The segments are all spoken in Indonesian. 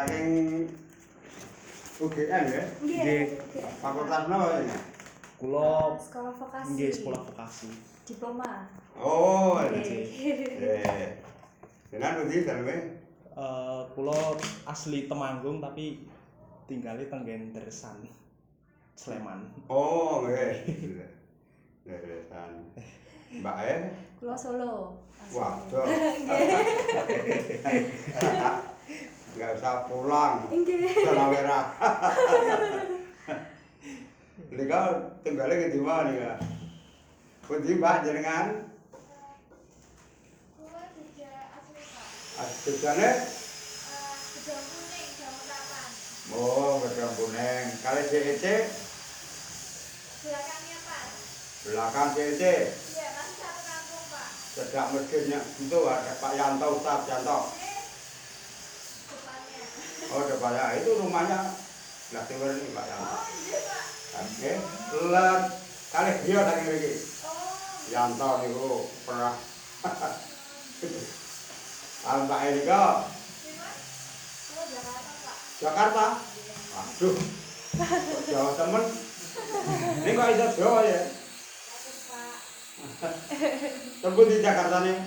saking UGM ya. Nggih. Nggih. Fakultas napa ini? Kula Sekolah vokasi. nggih sekolah vokasi. Diploma. Oh, Nggih. eh. Dengan uji daleme Eh kula asli Temanggung tapi tinggalnya teng Dersan. Sleman. Oh, nggih. Leresan. Mbak E, Kulo Solo. waduh. Enggak usah pulang. Merah. Nika tinggalnya di mana nika? Pundi Mbak jenengan? Pak. Asbesane? Eh, Gedung kuning jam 8. Oh, gedung kuning. Kali CEC Belakangnya Pak. belakang CEC. Iya, masih satu kampung Pak. Sedak masjidnya itu ada Pak Yanto Ustaz Yanto. Ini depannya. Oh, depannya itu rumahnya lah timur ini Pak Yanto. Oh, iya Pak. Oke, let kali dia tadi lagi. Oh, Yanto niku pernah. Kalau Pak mana? Kulo Jakarta. Aduh. Jawa temen. Ini kok iso Jawa ya? Tembus di Jakarta nih.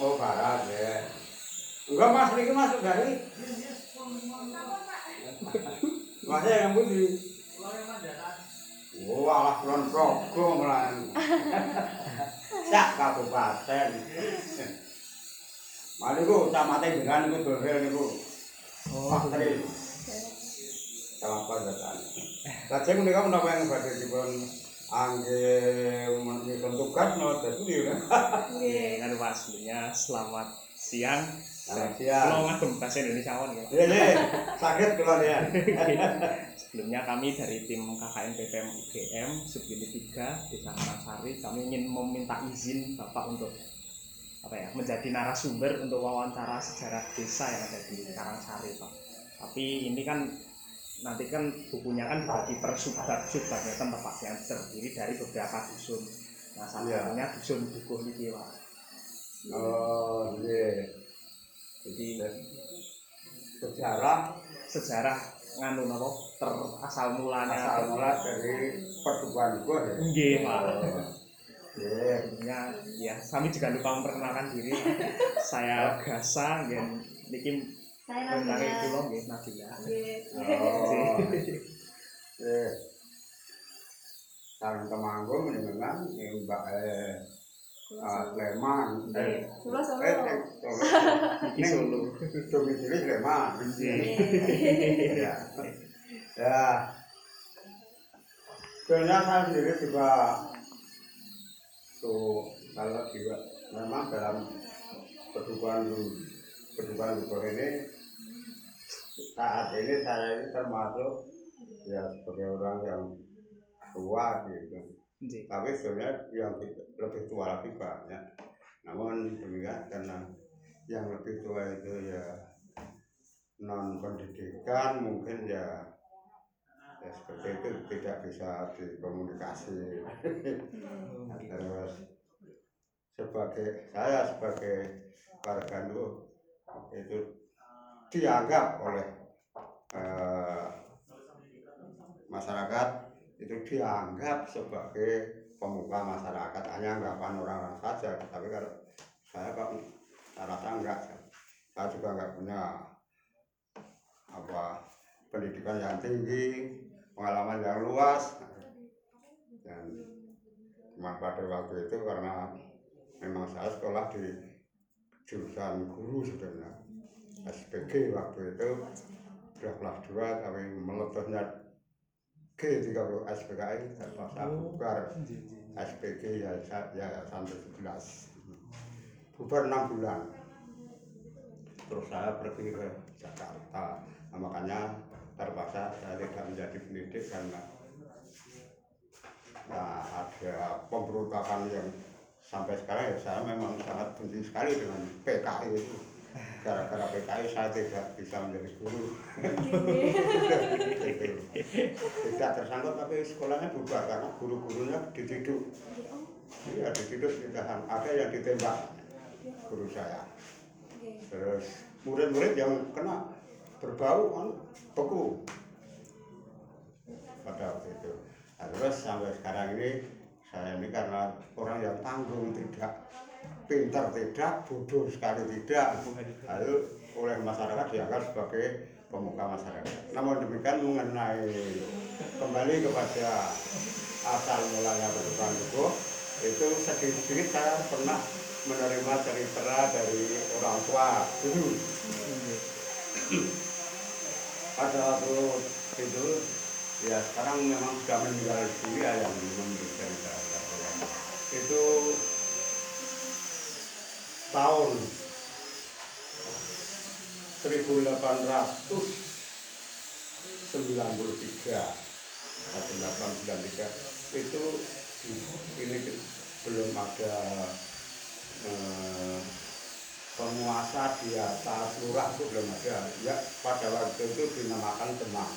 Oh, barat ya. Enggak mas, ini masuk dari. Masnya yang budi. Oh, alah kulon progo melan. Sak kabupaten. Mari ku jenengan niku dorel niku. Oh, Pak Tri. Sama padasan. Lajeng menika menapa yang badhe dipun angge menikon tugas no dadi ya. Nggih, Pak sebelumnya selamat siang. Siang. Kalau ngagem bahasa Indonesia ya. Iya, iya. Sakit kula ya. Sebelumnya kami dari tim KKN BPM UGM Subunit 3 Desa Karangsari kami ingin meminta izin Bapak untuk apa ya menjadi narasumber untuk wawancara sejarah desa yang ada di Karangsari Pak. Tapi ini kan nanti kan bukunya kan dibagi per subbab subbabnya kan Bapak yang terdiri dari beberapa dusun. Nah salah Iya. satunya dusun Dukuh ini Pak. Oh, iya. Jadi Sejarah sejarah nganu napa terasal mulanya asal mula dari pertubuhan gua ya. Nggih, Pak. Iya. Sebelumnya ya kami juga lupa memperkenalkan diri. Saya Gasa dan niki Nabila. kula nggih Nabila. Oh. Sareng Temanggung menengan Mbak eh. Sleman. Nggih. Kulo Solo. Eh, eh, Solo. Niki Solo. Domisili Sleman. Nggih. Ya. Ya. Sebenarnya saya sendiri juga tuh kalau juga memang dalam perdukuhan perdukuhan Bogor ini saat ini saya ini termasuk ya sebagai orang yang tua gitu. Nggih. Tapi sebenarnya yang lebih tua lagi banyak. Namun demikian karena yang lebih tua itu ya non pendidikan mungkin ya ya seperti itu tidak bisa dikomunikasi Nah, terus sebagai saya sebagai warga nu itu dianggap oleh eh, masyarakat itu dianggap sebagai pemuka masyarakat. Hanya anggapan orang-orang saja tapi kalau saya kok saya rasa enggak saya juga enggak punya apa pendidikan yang tinggi pengalaman yang luas. Dan cuma pada waktu itu karena memang saya sekolah di jurusan guru sebenarnya. SPG waktu itu sudah kelas 2 tapi meletusnya G30 SPKI terpaksa bubar. Nggih, nggih. SPG ya ya sampai 11 bubar 6 bulan. Terus saya pergi ke Jakarta. Nah, makanya terpaksa saya tidak menjadi pendidik karena nah, ada pemberontakan yang sampai sekarang ya saya memang sangat benci sekali dengan PKI itu gara-gara PKI saya tidak bisa menjadi guru. Tidak tersangkut tapi sekolahnya bubar karena guru-gurunya diciduk Nggih, Om. iya diciduk ditahan ada yang ditembak guru saya. Terus murid-murid yang kena berbau kan beku. Pada waktu itu. Nah, terus sampai sekarang ini saya ini karena orang yang tanggung tidak pintar tidak bodoh sekali tidak. Lalu oleh masyarakat dianggap sebagai pemuka masyarakat. Namun demikian mengenai kembali kepada asal mulanya kehidupan itu itu sedikit-sedikit saya pernah menerima cerita dari orang tua dulu pada waktu itu ya sekarang memang sudah meninggal dunia yang memberi cerita. Itu tahun. 1893 1893 itu ini belum ada eh, penguasa di atas lurah itu belum ada. Ya pada waktu itu dinamakan Demang.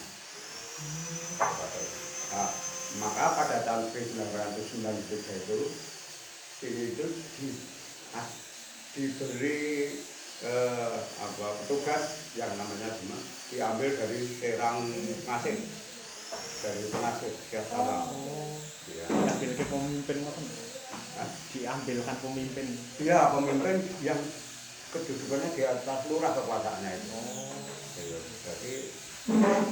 Nah, maka pada tahun 1993 itu ini itu di, diberi eh, apa petugas yang namanya Demang diambil dari Serang Ngasih dari Pengasih Siasala. Oh, Ya. diambil ke pemimpin. Hah? Diambilkan pemimpin. Dia pemimpin yang kedudukannya di atas lurah kekuasaannya itu. Oh, Iya, Jadi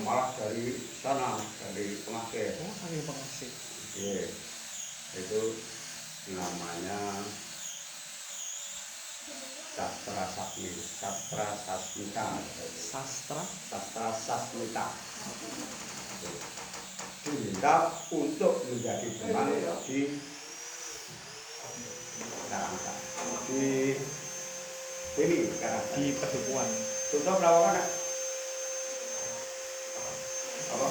malah dari sana dari pengasih oh pengasih. Iya. itu namanya sastra sasmi sastra sasmita. Sastra? Sastra sasmita. Diminta untuk menjadi teman di Karangsa di ini Karangsa di Padukuhan. tutup berapa mana apa?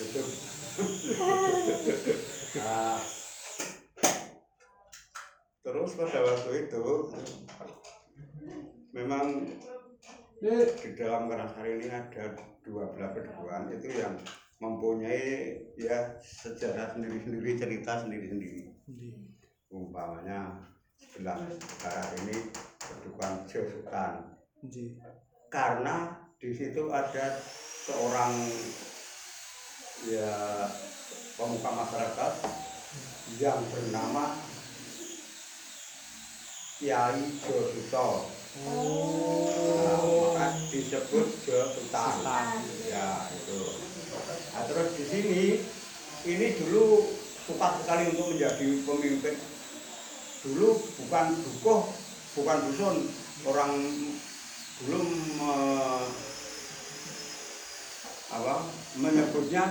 Tutup. Nah, terus pada waktu itu memang di dalam Karasari ini ada dua belah keduaan itu yang mempunyai ya sejarah sendiri-sendiri cerita sendiri-sendiri. Umpamanya sebelah barat ini kedudukan Josukan karena di situ ada seorang ya pemuka masyarakat yang bernama Kiai Josuto nah, maka disebut Josutan ya itu. Nah, terus di sini ini dulu suka sekali untuk menjadi pemimpin. Dulu bukan dukuh bukan dusun. Orang belum eh, apa menyebutnya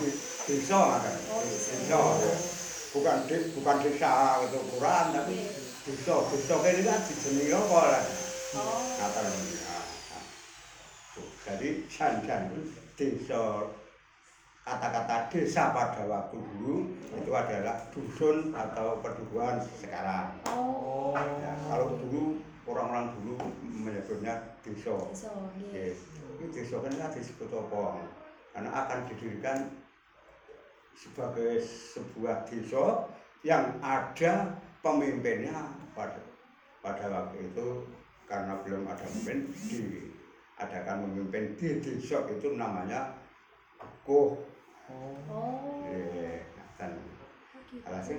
di- desa ada. Desa. Bukan bukan desa itu ukuran tapi desa desa ini kan dijenengi apa lah Oh, Ngaten. Jadi jan-jan itu desa kata-kata desa pada waktu dulu itu adalah dusun atau pedukuhan sekarang. oh, Ya, kalau dulu orang-orang dulu menyebutnya desa. Ya, nggih. ini desa kan kan disebut apa? Karena akan didirikan sebagai sebuah desa yang ada pemimpinnya pada pada waktu itu karena belum ada pemimpin diadakan pemimpin di desa itu namanya Kuh. Oh, dan gitu. Alhasil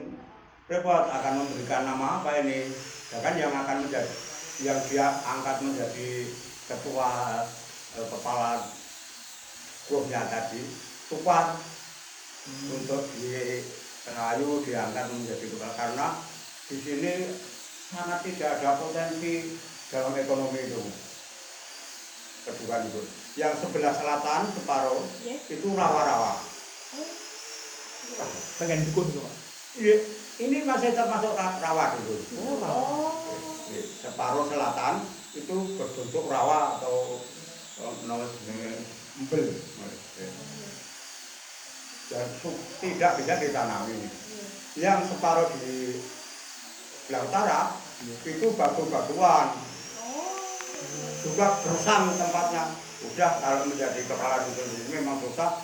repot akan memberikan nama apa ini? Ya kan yang akan menjadi yang dia angkat menjadi ketua eh, kepala grupnya tadi tupat untuk di rayu diangkat menjadi kepala karena di sini sangat tidak ada potensi dalam ekonomi itu kedua itu yang sebelah selatan separuh Nggih. itu rawa-rawa Pengen dukun itu, Pak. Iya, ini masih termasuk ra- rawa dulu. Oh, Iya, Separuh selatan itu berbentuk rawa atau eh, embel. Iya. Dan tidak bisa ditanami. Yang separuh di sebelah utara itu batu-batuan, juga gersang tempatnya. Udah kalau menjadi kepala dusun ini memang susah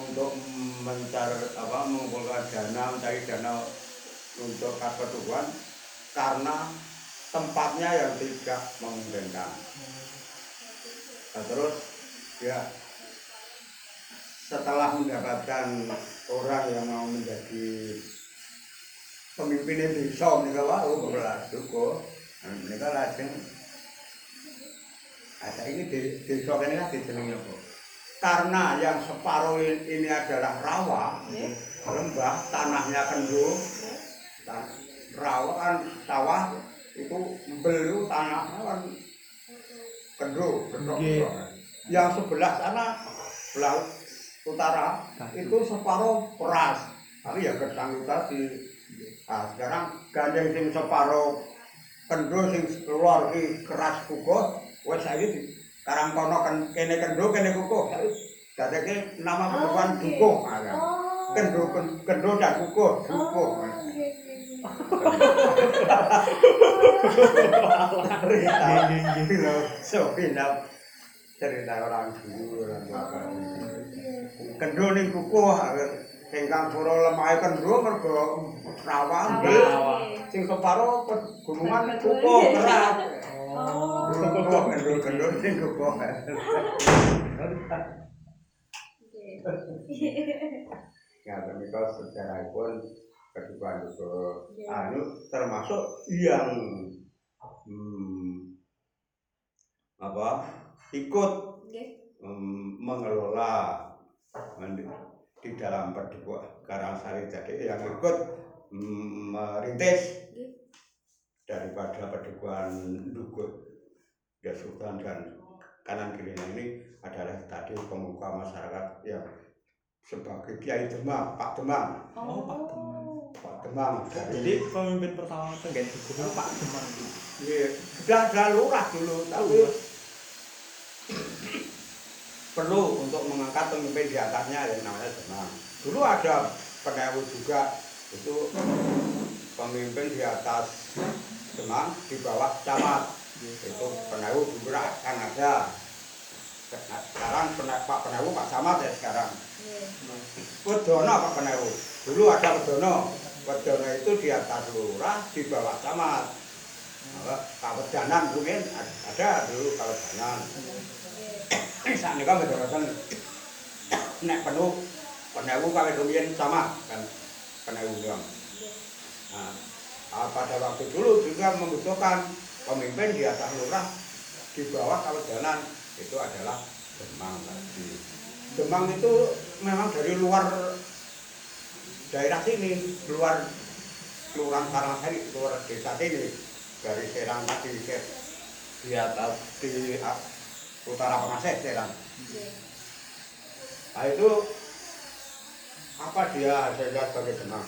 untuk mencari apa mengumpulkan dana, mencari dana untuk persekutuan karena tempatnya yang tidak memungkinkan. Nah, terus ya setelah mendapatkan orang yang mau menjadi pemimpin desa menika wau kula duka menika lajeng ada ini di desa kene kan dijenengi apa karena yang separuh ini adalah rawa Nggih. lembah tanahnya kendung tan rawa kan sawah itu belu tanahnya kan kendung kendung Nggih. yang sebelah sana sebelah utara itu separuh peras. Tapi ya gedang tadi nah sekarang gandeng sing separuh kendung sing keluar ki keras kukuh wes saiki karang kono kan kene kendung kene kukuh dadeke nama perempuan oke. dukuh nah, kan. Oh. kendung kendung dan kukuh dukuh Oh, cerita gitu so pindah cerita orang dulu orang tua kami. kendung ning kukuh ingkang pura lemah kendung mergo rawa nggih. Rawa. sing separo pegunungan kukuh keras Oh. kukuh kendung kendung sing kukuh ya menika sejarahipun kedua itu anu termasuk yang hmm, apa ikut em, mengelola men- di dalam perdukuan Karangsari jadi yang ikut merintis daripada perdukuan Dukut ya Sultan dan kanan kirinya ini adalah tadi pemuka masyarakat yang sebagai Kiai Demang, Pak Demang, Oh, Pak Demang. Pak Demang. Jadi Jadi pemimpin pertama Dukuh itu Pak Demang. ya, sudah sudah lurah dulu, tapi perlu untuk mengangkat pemimpin di atasnya yang namanya Demang. Dulu ada penewu juga itu pemimpin di atas Demang di bawah camat. Itu penewu juga kan ada. Sekarang Pak penewu Pak camat ya sekarang. Wedono Pak penewu. Dulu ada Wedono Wedono itu di atas lurah di bawah camat. Kawedanan mungkin ada dulu kawedanan saat ini betul nek penuh penewu kawin rumiyin sama kan penewu doang nah, ah, pada waktu dulu juga membutuhkan pemimpin di atas lurah di bawah kawedanan itu adalah Demang tadi Demang itu memang dari luar. Daerah sini luar. Kelurahan Karangsari luar. Desa sini dari Serang tadi di atas di utara Pengasih Serang Nah itu apa dia saya sebagai demang?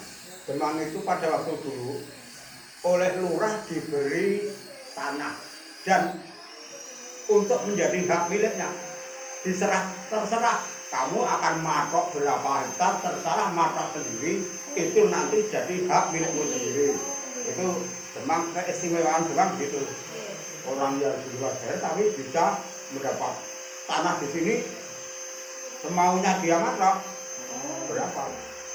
Demang itu pada waktu dulu oleh lurah diberi tanah dan untuk menjadi hak miliknya. Diserah terserah. Kamu akan matok berapa hektar terserah matok sendiri itu nanti jadi hak milikmu sendiri. Itu demang keistimewaan demang gitu. Orang yang di luar daerah tapi bisa mendapat tanah di sini semaunya dia matok berapa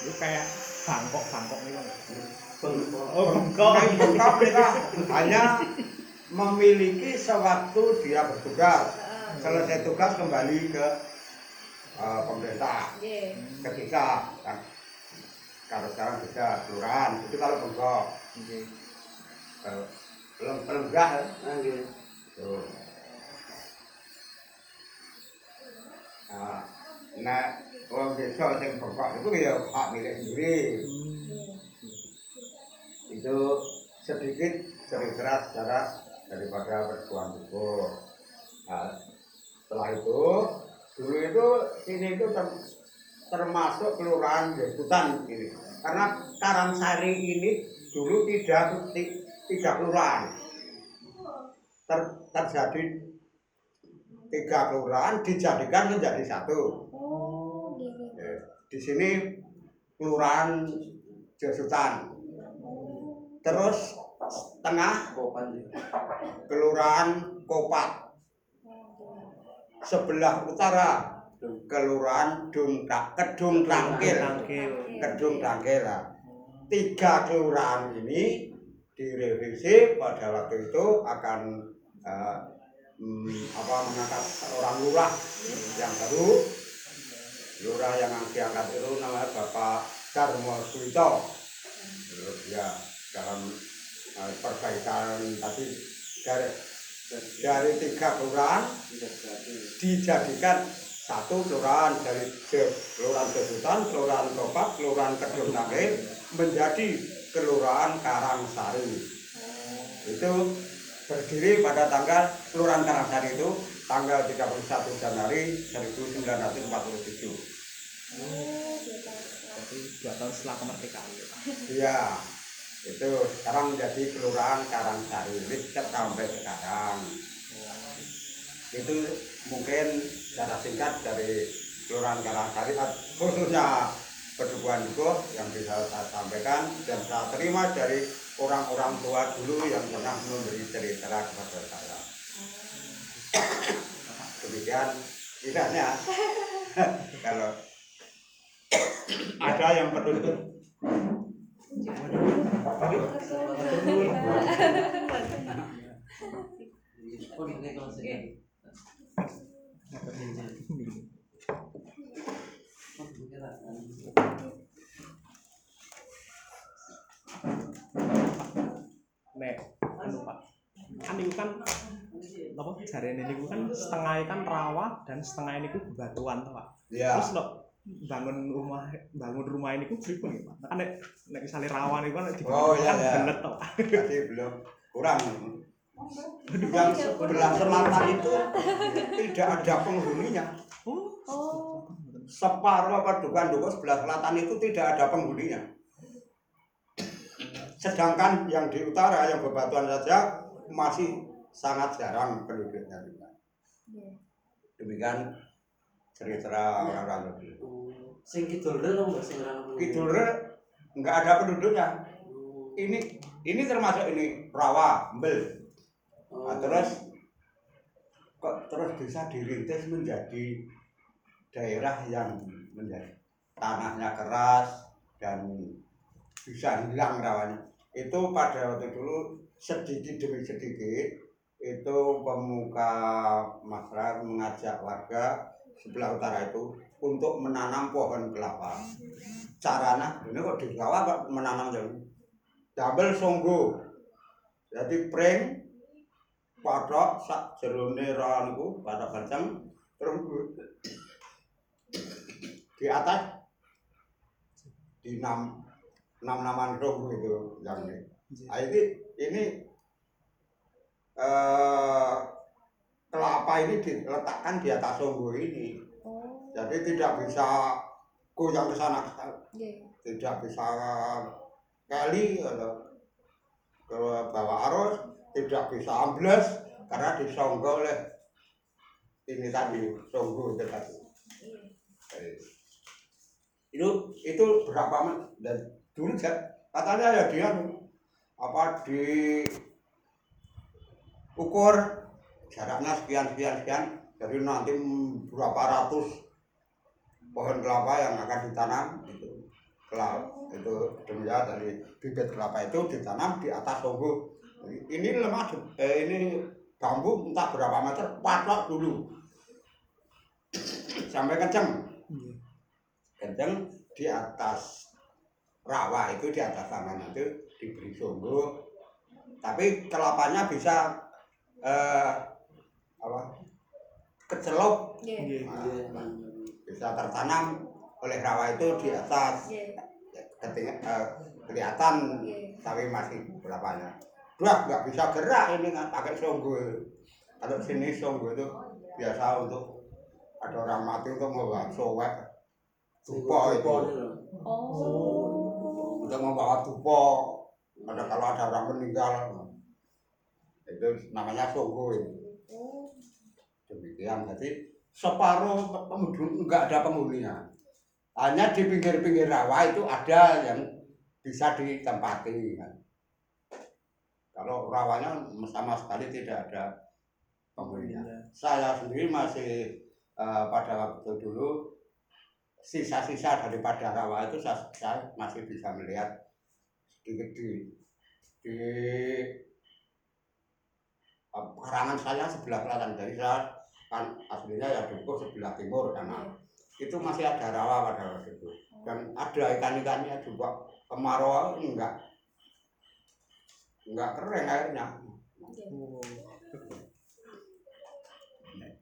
Itu kayak Bangkok Bangkok itu. Oh, bengkok. bengkok mereka hanya memiliki sewaktu dia bertugas. Selesai tugas kembali ke eh, pemerintah. Ketika kan, kalau sekarang beda kelurahan itu kalau bengkok. Kalau lem- lenggah nah, gitu. Tuh. Nah, wong desa sing bengkok itu ya hak milik sendiri. itu sedikit cerita secara daripada perempuan itu. Nah, setelah itu dulu itu sini itu ter- termasuk kelurahan Yesutan ini karena Karangsari ini dulu tidak ti- tiga kelurahan Ter- terjadi tiga kelurahan dijadikan menjadi satu Oh, nggih. Eh, di sini kelurahan Jesutan terus tengah kelurahan Kopat sebelah utara kelurahan Dungka Kedung Tangkil. Kedung Tangkil lah. tiga kelurahan ini direvisi pada waktu itu akan eh, hmm, apa mengangkat orang lurah yang baru lurah yang diangkat itu namanya Bapak Darmo terus ya dalam eh, perbaikan tadi dari dari tiga kelurahan dijadikan satu kelurahan dari ke- kelurahan Kesutan, kelurahan Topak, kelurahan Kedung menjadi kelurahan Karangsari. Itu berdiri pada tanggal kelurahan Karangsari itu tanggal 31 Januari 1947. Oh. Jadi dua tahun setelah kemerdekaan. ya, Pak. Iya, itu sekarang menjadi kelurahan Karangsari Riset sampai sekarang. Itu mungkin secara singkat dari kelurahan Karangsari khususnya perdukuhan itu yang bisa saya sampaikan dan saya terima dari orang-orang tua dulu yang pernah memberi cerita kepada saya. Demikian kisahnya. Kalau ada yang perlu Nek, anu Pak. Kan itu kan apa jarene niku kan setengah kan rawa dan setengah ini ku bebatuan toh, Pak. ya Terus lo bangun rumah bangun rumah ini ku pripun ya, Pak? Kan nek nek misale rawa niku kan dibangun Oh, iya, kan iya. belet toh, Pak. belum kurang yang sebelah selatan itu tidak ada penghuninya Oh, separuh padukan duku sebelah selatan itu tidak ada penghuninya sedangkan yang di utara yang bebatuan saja masih sangat jarang penduduknya juga. iya. demikian cerita orang-orang dulu Sing kidul lho Mbak sing kidul nggak ada penduduknya ini ini termasuk ini rawa embel Oh. Nah, terus kok terus bisa dirintis menjadi daerah yang menjadi tanahnya keras dan bisa hilang rawannya. Itu pada waktu dulu sedikit demi sedikit itu pemuka masyarakat mengajak warga sebelah utara itu untuk menanam pohon kelapa. Caranya ini kok di kok menanam jadi double songgo. Jadi pring patok sak jerone ra niku patok kenceng terus di atas di enam naman rong gitu yang ini. Nah, ini ini eh, kelapa ini diletakkan di atas songgo ini. Oh, jadi tidak bisa goyang ke sana. Iya. tidak bisa kali atau kalau bawa arus tidak bisa ambles karena disonggo oleh ini tadi songgo itu tadi. Eh, itu itu berapa men- dan dulu katanya ya dia apa di ukur jaraknya sekian sekian sekian jadi nanti berapa ratus pohon kelapa yang akan ditanam itu kelapa itu demikian dari bibit kelapa itu ditanam di atas songgo ini lemah eh, ini bambu entah berapa meter patok dulu. Sampai kenceng. Iya. kenceng di atas rawa itu di atas tangan itu diberi songgo tapi kelapanya bisa eh, apa? Kecelup. Iya. Nah, bisa tertanam oleh rawa itu di atas. Iya. keting- eh, kelihatan Iya. tapi masih kelapanya Wah, nggak bisa gerak ini nggak pakai songgo kalau sini songgo itu biasa untuk ada orang mati untuk membawa sowek. Tupo itu. Oh. Untuk membawa tupo ada kalau ada orang meninggal. Itu namanya songgo itu Oh. demikian. Jadi separuh penduduk nggak ada penghuninya. Hanya di pinggir-pinggir rawa itu ada yang bisa ditempati. Kalau rawanya sama sekali tidak ada penghuninya. Saya sendiri masih eh, pada waktu dulu sisa-sisa daripada rawa itu saya, saya masih bisa melihat di di di eh, karangan saya sebelah selatan jadi saya kan aslinya ya dukuh sebelah timur karena itu masih ada rawa pada waktu itu dan ada ikan-ikannya juga kemarau enggak enggak kering airnya. Oh.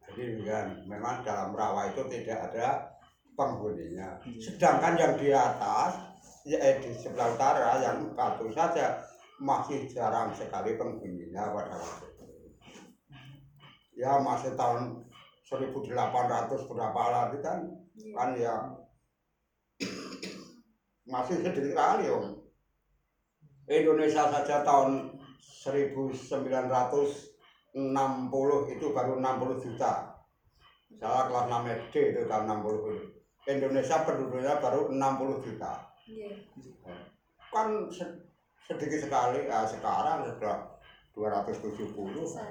jadi kan memang dalam rawa itu tidak ada penghuninya. Sedangkan yang di atas ya eh, di sebelah utara yang batu saja masih jarang sekali penghuninya pada waktu itu. Ya masih tahun 1800 berapa lagi kan kan ya masih sedikit sekali om. Indonesia saja tahun 1960 itu baru 60 juta. Saya kelas 6 SD itu tahun 60 itu Indonesia penduduknya baru 60 juta Iya. kan se- sedikit sekali ya sekarang sudah 270 Besar.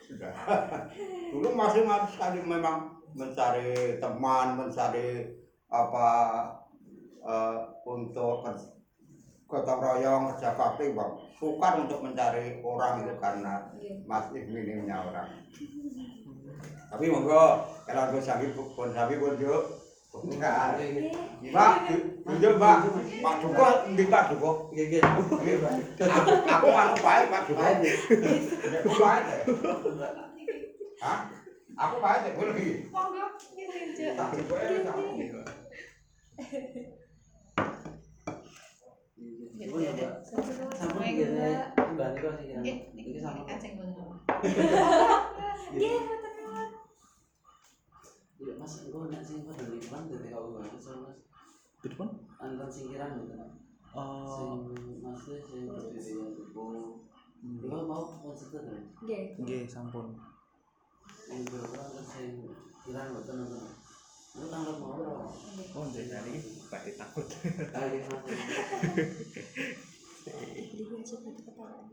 sudah dulu masih masih sekali memang mencari teman mencari apa eh, untuk gotong royong kerja bakti bang sukar untuk mencari orang itu karena Iya. masih minimnya orang tapi monggo kalau gue sabi pun sabi pun yuk enggak Pak, tunjuk Pak, Pak Duko, di Pak Duko. Nggih, nggih. Aku, aku anu baik Pak Duko. Aku baik. Hah? Aku baik deh, boleh lagi. Monggo nginjek. Tak Duko ya, tak. Pun ya, Mbak. Sampun nggih, Mbak Niko sing kira. Iki sampun. Nggih, kau banget Mas. Di depan? Singkiran gitu. Oh. Berdiri yang tuku. Iku mau to. Nggih. Nggih, sampun. Berapa. Lu tanggal mau ora? Oh, jadi ini badhe takut. Mas. Dihun seperti kepala.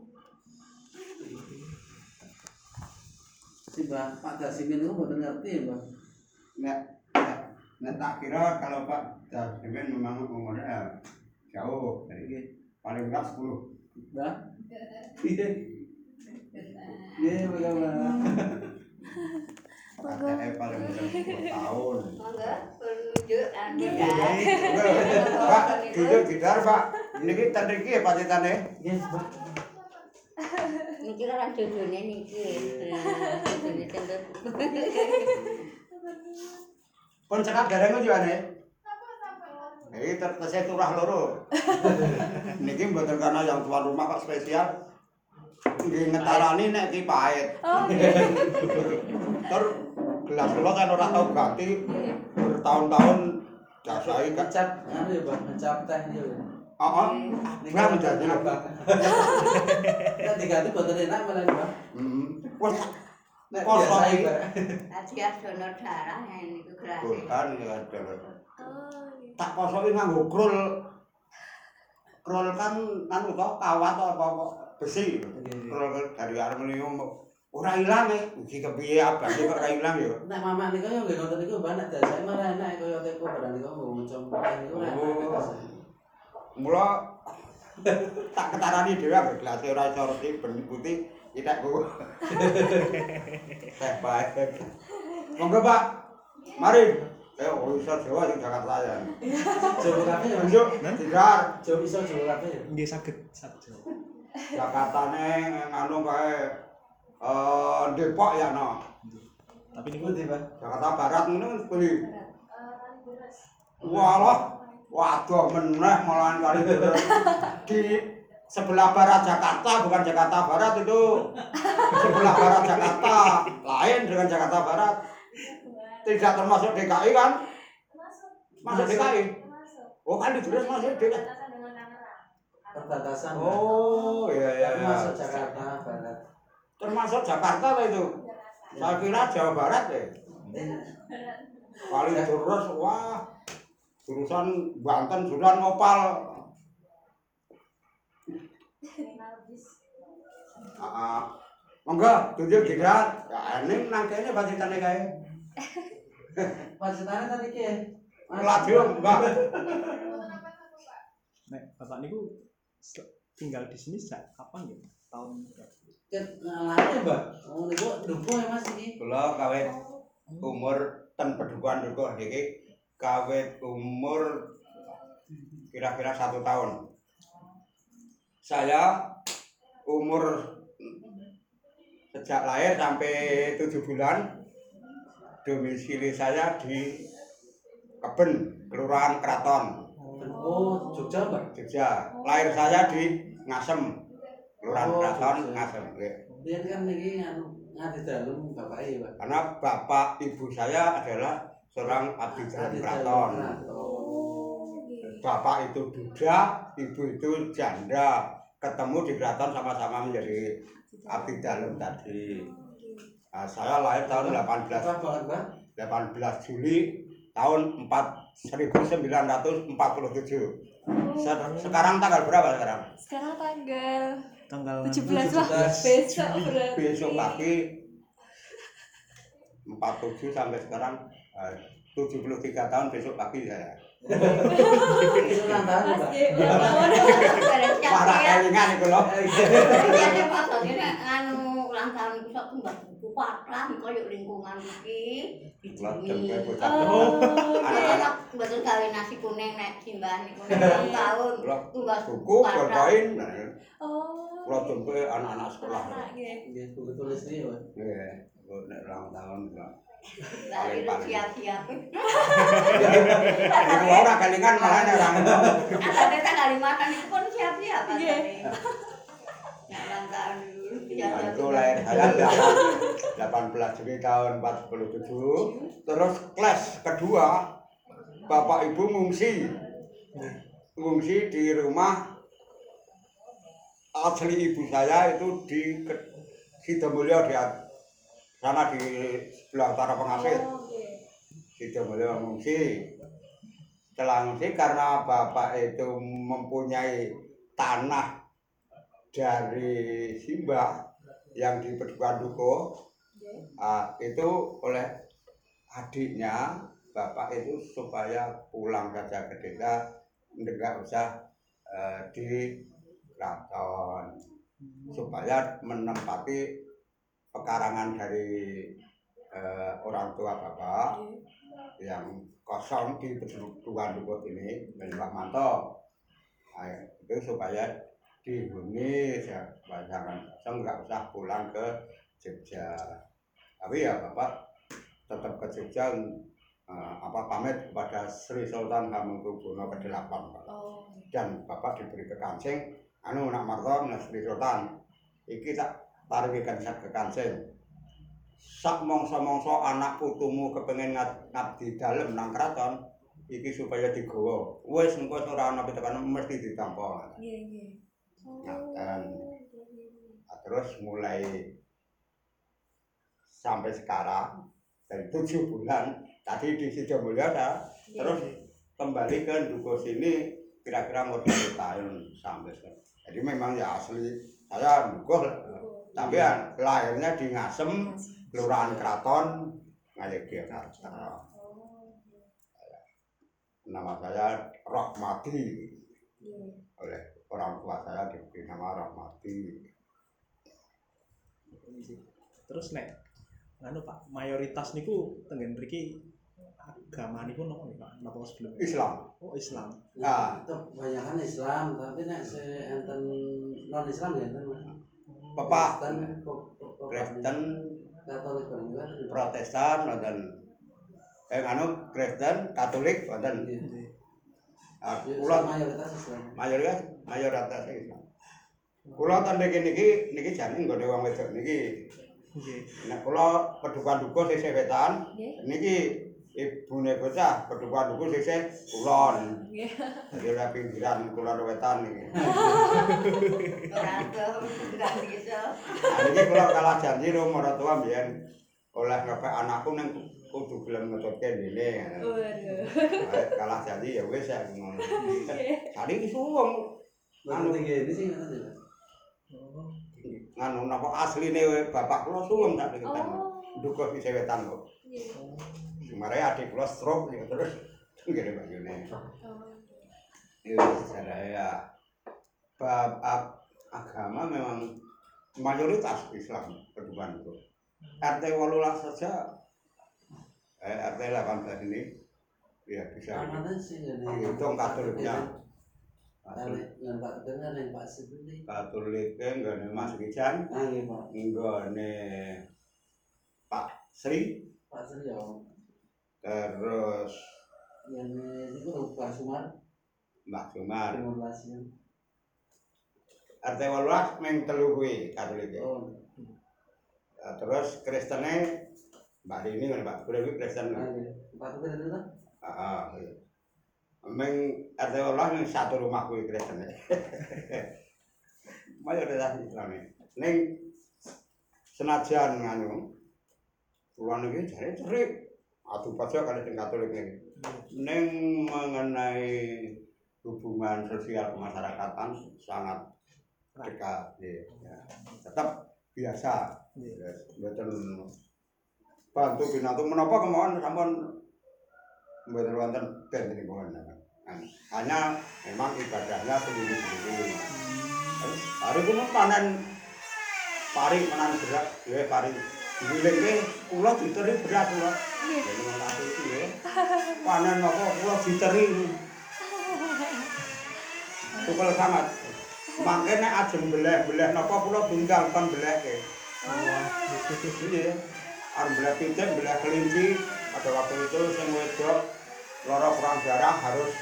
Si Mbak Pak Dasimin itu mboten ngerti ya, Mbak. Nek, nek tak kira kalau Pak Jasmin memang umurnya eh, jauh dari paling enggak 10 Mbak. Iya. Iya, Mbak. Mbak. KTE paling muda 10 tahun Monggo, penunjuk anu Nggih. ya. Pak, jujur gidar Pak Ini kita niki ya Pak Citane Iya, Mbak. Niki orang judulnya niki. Judulnya Pun cekat gareng juga nih Ini terkesnya turah loro Niki mboten karena yang tuan rumah kok spesial Nggih ngetarani nek ki pahit Oh. Ter gelas kula kan ora tau ganti bertahun-tahun jasai kan. Ngecap, anu ya, Mbak. Ngecap teh ya. Mbak. Heeh. Niki Nggak menjadi ngecap, Mbak. Nek diganti boten enak malah, Mbak. Hmm. Biasa lagi. Mbak. Hadiah donor darah niku gratis. Bukan ya nggih. Tak kosoki nganggo krul. Krul kan anu to kawat atau apa apa besi. Nggih. Krul dari aluminium ora ilang e. Iki kepiye abang kok ora ilang ya. Nek mama niku yo nggih ngoten niku Mbak nek dasare malah enak kaya teko barang niku nggo teh niku ora enak. Oh. Mula tak ketarani dhewe ambek gelas ora iso reti ben putih itek ku. Teh baik. Monggo Pak. Mari. Eh, oh iso Jawa sing Jakarta ya. Jawa kabeh ya, Jawa iso Jawa kabeh ya. Nggih saged saged. Jakarta ning anu kae eh Depok ya no. Tapi niku Mbak? Jakarta Barat ngono kuwi. Walah, waduh meneh malahan kali di sebelah barat Jakarta bukan Jakarta Barat itu. Sebelah barat Jakarta lain dengan Jakarta Barat. Tidak termasuk DKI kan? Masuk. DKI oh kan di Brebes masuk DKI Perbatasan. Oh iya iya iya. masuk Jakarta Barat. termasuk Jakarta lah itu. Saya kira Jawa Barat ya. Kali terus wah. Jurusan Banten jurusan Opal Ah, ah. monggo tunjuk tidak ya ini nang kene pacitane kae Pacetane tadi ki. Mas. radio enggak nek bapak niku tinggal di sini sejak kapan ya tahun berapa? Ket ngalane, Mbak. Oh niku nduko ya Mas iki. Kula kawit umur ten pedukuhan dukuh iki kawit umur kira-kira satu tahun. Saya umur sejak lahir sampai tujuh bulan domisili saya di Keben, Kelurahan Kraton, Oh, Jogja, Mbak. Jogja. Lahir saya di Ngasem, Kelurahan Oh, Kraton, Jogja. Ngasem. nggih. Biar kan niki anu ngadi dalem Bapak e, Pak. Karena bapak ibu saya adalah seorang abdi dalam keraton. Bapak itu duda, ibu itu janda. Ketemu di keraton sama-sama menjadi abdi dalam tadi. Nah, saya lahir tahun 18, Apa banget, Mbak? 18 Juli tahun 4, 1947. Se- Sekarang tanggal berapa sekarang? Sekarang tanggal tanggal 17 lah 17 besok berarti. Besok pagi 47 sampai sekarang eh, 73 tahun besok pagi saya. Iki ulang tahun, Mas Mbak. G, ulang tahun. Para kelingan itu loh. Jadi maksudnya nek anu ulang tahun iku sok tumbas buku patah koyo lingkungan. Oh, Anak-anak. Oh. Sekolah. Gitu. Nggih, tahun. Lagi lu siap-siap. Iku ora kelingan malah orang. Ada kita Kalimantan itu pun siap-siap kan. Iya. Nah, siap-siap. itu lahir saya 18 Juli tahun 47. Terus kelas kedua Bapak Ibu ngungsi. Ngungsi di rumah asli ibu saya itu di Sidomulyo di sana di sebelah utara Pengasir. Oh, gitu. Sidomulyo ngungsi. Setelah ngungsi karena bapak itu mempunyai tanah dari Simbah yang di Pedukuhan Duko, ah, itu oleh adiknya bapak itu supaya pulang saja ke desa, enggak usah eh, di keraton, supaya menempati pekarangan dari eh, orang tua bapak yang kosong di Pedukuhan Duko ini, dan Pak Manto. Nah, itu supaya dihuni ya, supaya jangan kosong nggak usah pulang ke Jogja. Tapi ya Bapak tetap ke Jogja eh, apa pamit kepada Sri Sultan Hamengkubuwono ke-8 Pak. Oh, Dan Bapak diberi kekancing anu nak marto Sri Sultan. Iki tak pariwikan sak kekancing. Sak mongso-mongso anak putumu kepengen ngab- ngabdi dalem nang kraton iki supaya digawa. Wis engko ora ana pitekan mesti ditampa. iya, iya. Ngaten. Nah, terus mulai sampai sekarang dari tujuh bulan tadi di Sidomulyo saya Iya. terus kembali ke Duko sini kira-kira mau tahun sampai sekarang. Jadi memang ya asli saya Duko tapi ya lahirnya di Ngasem, Kelurahan Kraton, Ngayogyakarta. Oh, Nama saya Rahmati iya. oleh orang tua saya diberi nama Rahmati. terus nek anu Pak mayoritas niku tengen mriki agama niku nopo nih Pak napa sebelumnya Islam. oh Islam Ah. Itu kebanyakan Islam, tapi nek se enten non Islam ya enten. Bapak Kristen. Protestan, wonten eh anu Kristen, Katolik, wonten. Iya. Ah, Ya, Kula mayoritas Islam. mayoritas mayoritas Islam. Kula ten niki niki niki jane nggone wong wedok niki. nggih Nek kula pedukuhan dukuh sisih wetan, niki ibune bocah pedukuhan dukuh sisih kulon. Nggih. Jadi ora pinggiran kulon wetan enggak bisa. Nah, niki kula kalah janji ro marang tua mbiyen oleh ngepek anakku nang kudu gelem ngetutke dene. Waduh. Nah, kalah janji ya wis ya ngono. Tadi iki suwung Anu ngerti Mas. oh nganu napa asline bapak kula suwung tak Oh. Dukuh sisih wetan kok. Iya. Mare adik kula stroke ya terus nggih banyune. Oh. Iya, sejarah ya. bab ag- agama memang mayoritas Islam kedudukan itu. RT 18 saja eh, RT 18 ini ya bisa dihitung Katoliknya. Kali yang Pak yang Pak Sebeli. Katoliknya enggak Mas Kijan, Ah iya Pak. enggak ada Pak Sri, Pak Sri ya. Terus Yang itu Pak Sumar. Mbak Sumar. 15 ya. RT 18 meng telu kuwi Katoliknya. Oh. Nah, terus Kristennya Mbak Dini kan Pak, udah kuwi Kristen. Ah iya. Pak Tuh itu kan? Ah, iya. Meng RT 18 meng satu rumah kuwi Kristen. Mayoritas Islam. Ning senajan nganu kula niki jare cerik adu pajak kali sing Katolik niki. Ning mengenai hubungan sosial kemasyarakatan sangat dekat ya. Tetap biasa. Ya, Mboten bantu binatu menapa kemauan sampun mboten wonten ben niku Hanya memang ibadahnya sendiri-sendiri. Hari itu panen pari panen berat, ya pari dilingke kula diteri berat kula. Panen apa kula diteri. Tukul sangat. Mangke nek ajeng beleh-beleh napa kula tunggal kon belehke. Iya. Arep beleh pitik, beleh kelinci, pada waktu itu sing wedok lara kurang darah harus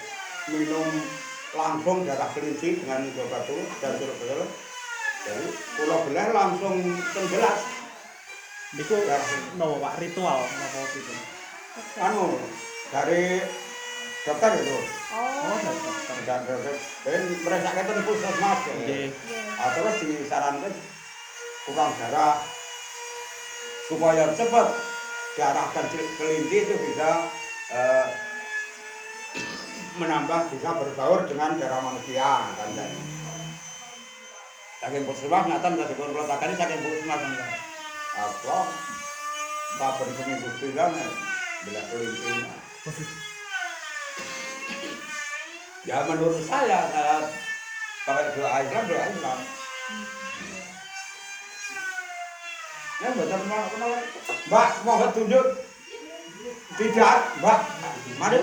minum langsung darah kelinci dengan obat itu dan suruh Jadi kula beleh langsung tenggelas. Niku nopo Pak ritual nopo gitu. Anu dari dokter itu. Oh. dari dokter. Dan dokter dan mereka kata puskesmas. ya. Nggih. Ah, terus disarankan kurang darah supaya cepat darah dan kelinci itu bisa eh, menambah bisa berbaur dengan darah manusia kan dan saking puskesmas nyata bisa dipun peletakan saking puskesmas apa kapan seminggu bilang bila kelinci ya menurut saya saya pakai doa Islam doa Islam Ya, betul mau kenapa? Mbak, mau tunjuk? Tidak, Mbak. Mari.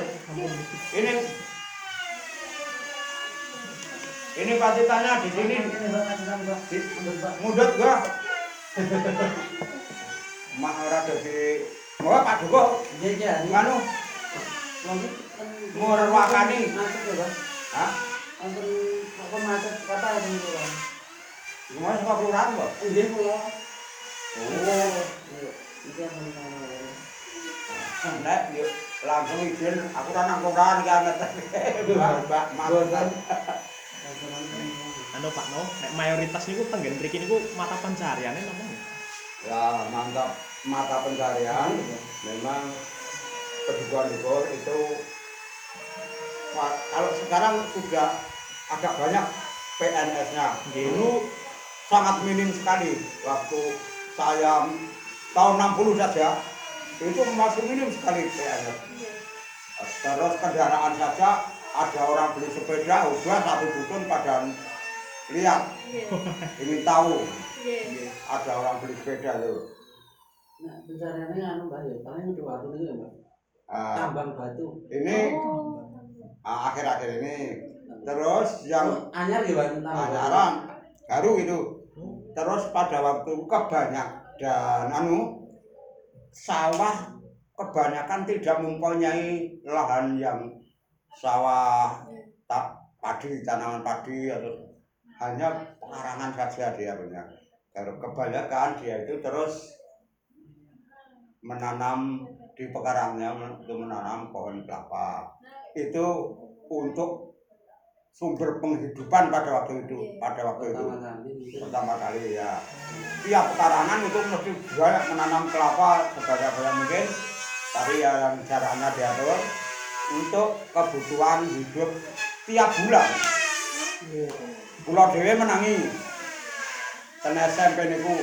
Ini ini patitannya di sini. Mudut gua. Mak ora dadi ora paduka iki ya nganu. Ngora wakani. Hah? Antem apa macet kata ya ngono. Ngono kok kurang kok. Oh, iki ya. Iki langsung izin aku tanang kok kan iki anget. Mbak, mbak. Anu Pak No, nek mayoritas niku tenggen mriki niku mata pencariane napa? Ya mantap. Mata pencarian memang kebutuhan libur itu kalau sekarang sudah agak banyak PNS-nya dulu sangat minim sekali. Waktu saya tahun 60 saja itu masih minim sekali PNS terus kendaraan saja ada orang beli sepeda udah satu dusun pada lihat. Iya. ingin tahu. Iya. ada orang beli sepeda itu. Nah, pencariannya anu Mbak ya, paling ya Mbak. Ah, Tambang batu. ini Oh. ah, akhir-akhir ini. Terus yang Oh, anyar ya anyaran baru itu. Terus pada waktu kebanyak dan anu sawah kebanyakan tidak mempunyai lahan yang sawah tak padi tanaman padi atau hanya pekarangan saja dia punya. Kalau kebanyakan dia itu terus menanam di pekarangnya untuk menanam pohon kelapa. Itu untuk sumber penghidupan pada waktu itu pada waktu itu. Pertama kali. Ya. Tiap pekarangan itu mesti banyak menanam kelapa sebanyak-banyak mungkin. Tapi ya yang caranya diatur untuk kebutuhan hidup tiap bulan pulau dewe menangi ten SMP niku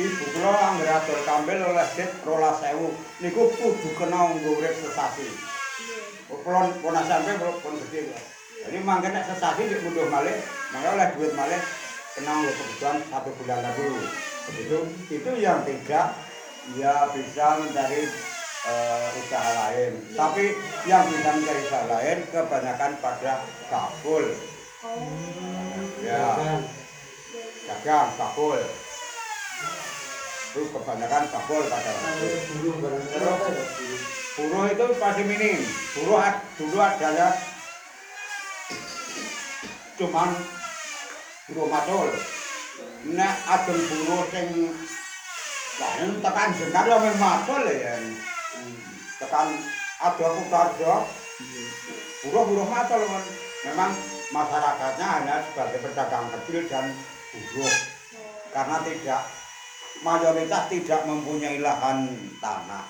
ibu kula anggere kambil oleh dit rolas sewu niku kudu kena nggo urip sesasi. Kulon pun SMP pun kok. Jadi mangke nek sesasi dik munduh malih, oleh duit malih kena nggo kebutuhan satu bulan dulu. Begitu itu yang tidak ya bisa mencari eh, usaha lain. Tapi yang bisa mencari usaha lain kebanyakan pada kabul. Ya, dagang kabul. Itu kebanyakan kabul pada waktu itu. Ya? Buruh itu pasti minim. Buruh dulu adalah cuman buruh macul. Nek adem buruh sing lain tekan jengkar ya memang macul ya. Tekan ada kudarjo, buruh-buruh macul. kan. Memang masyarakatnya hanya sebagai pedagang kecil dan buruh. Karena tidak mayoritas tidak mempunyai lahan tanah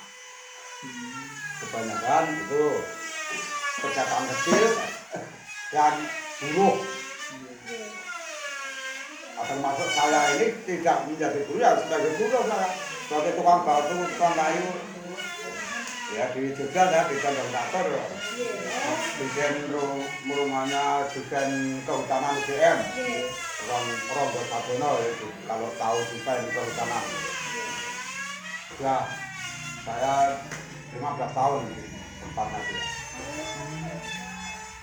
kebanyakan itu pedagang kecil dan buruh termasuk saya ini tidak menjadi buruh ya sebagai buruh saya sebagai tukang batu tukang kayu ya di Jogja saya di kontraktor bikin ru- rumahnya bikin kehutanan UGM orang orang Sabono itu kalau tahu desain kehutanan. Ya saya 15 tahun di tempat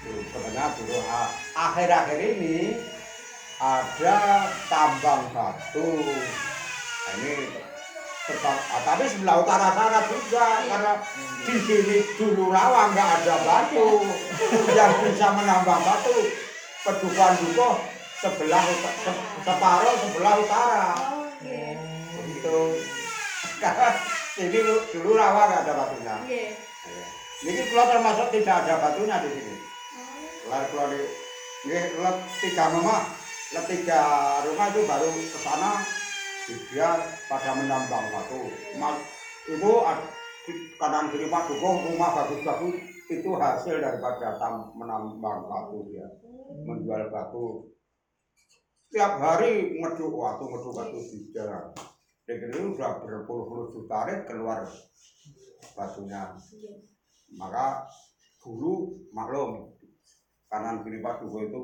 itu sebenarnya dulu akhir-akhir ini ada tambang batu. Nah, ini tapi sebelah utara sana juga karena di sini dulu rawa nggak ada batu. Yang bisa menambang batu pedukuhan dukuh sebelah se- separuh sebelah utara. Begitu. Karena ini lu- dulu rawa nggak ada batunya? Ini kalau termasuk tidak ada batunya di sini. Lalu kalau di ini tiga rumah, tiga rumah itu baru ke sana dia pada menambang batu. Mas, di kanan kiri Dukung rumah bagus-bagus itu hasil daripada tam menambang batu dia. Menjual batu. Setiap hari ngeduk waktu ngeduk batu di jalan. Jadi itu sudah berpuluh-puluh juta keluar batunya. Maka dulu maklum kanan kiri Duko itu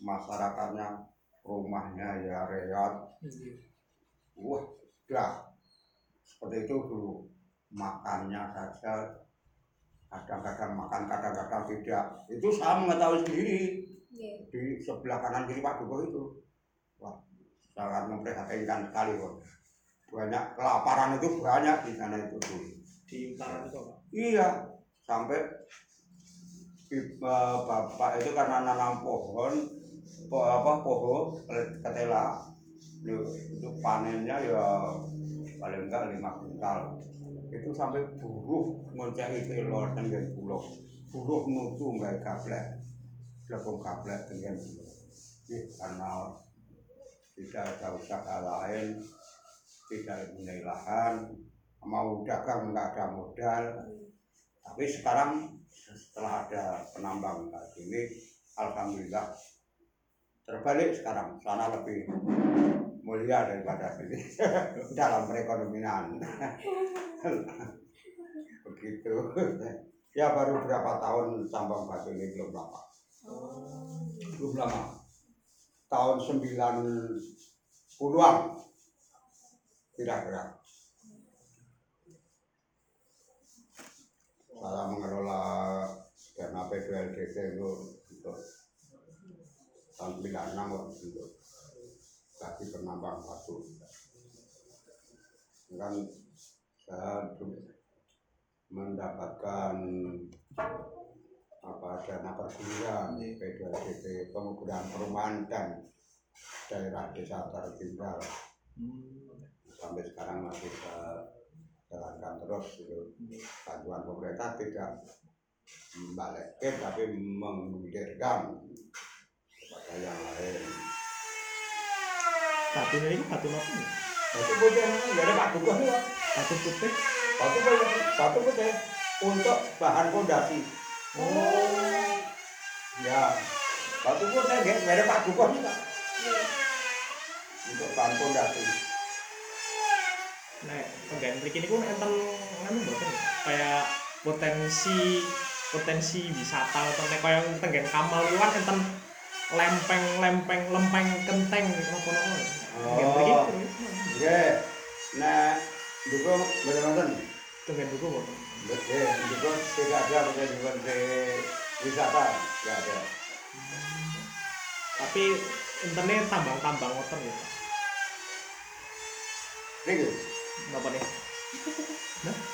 masyarakatnya rumahnya ya reot wah sudah. Seperti itu dulu. Makannya saja. Kadang-kadang makan kadang-kadang tidak. Itu saya mengetahui sendiri. Di sebelah kanan kiri Pak Duko itu. Wah sangat memprihatinkan sekali kok banyak kelaparan itu banyak di sana itu dulu. Di utara itu apa? Iya, sampai eh, bapak itu karena nanam pohon, po, apa pohon ketela, itu, itu panennya ya paling enggak lima kuintal. Itu sampai buruh ngonceng telur dengan pulau, buruh nutu nggak gaplek, lepung gaplek dengan pulau. Karena tidak ada usaha lain, tidak punya lahan, mau dagang nggak ada modal tapi sekarang setelah ada penambang kayak gini alhamdulillah terbalik sekarang sana lebih mulia daripada dalam perekonomian. Begitu. Ya baru berapa tahun tambang batu ini? Belum lama. Belum lama. Tahun 90-an kira-kira. Saya mengelola dana P2LDC itu untuk tahun 96 waktu itu bagi penambang batu. Kan saya du- mendapatkan apa dana perguruan P2LDC kemudian perumahan dan daerah desa tertinggal. Sampai sekarang masih jalankan terus gitu. Bantuan pemerintah tidak membalikkan tapi menggulirkan kepada yang lain. Batu ini batu apa nih? Batu putih nggak ada batu putih, Batu putih. batu putih, batu putih untuk bahan fondasi. Oh. Ya, batu putih nggak nggak ada batu putih Pak. untuk bahan fondasi. Nah, penggawean mriki niku enten nganu mboten kayak potensi potensi wisata atau nek kaya tenggen Kamal iki kan enten lempeng-lempeng lempeng kenteng napa-napa. Tenggen mriki Oh. Nggih. Nek dukung mboten wonten. tenggen buku mboten. Nggih, dukung tidak ada bukan dukung di wisata, enggak ada. Tapi intene tambang-tambang ngoten ya. Pak. Niki, Napa nih?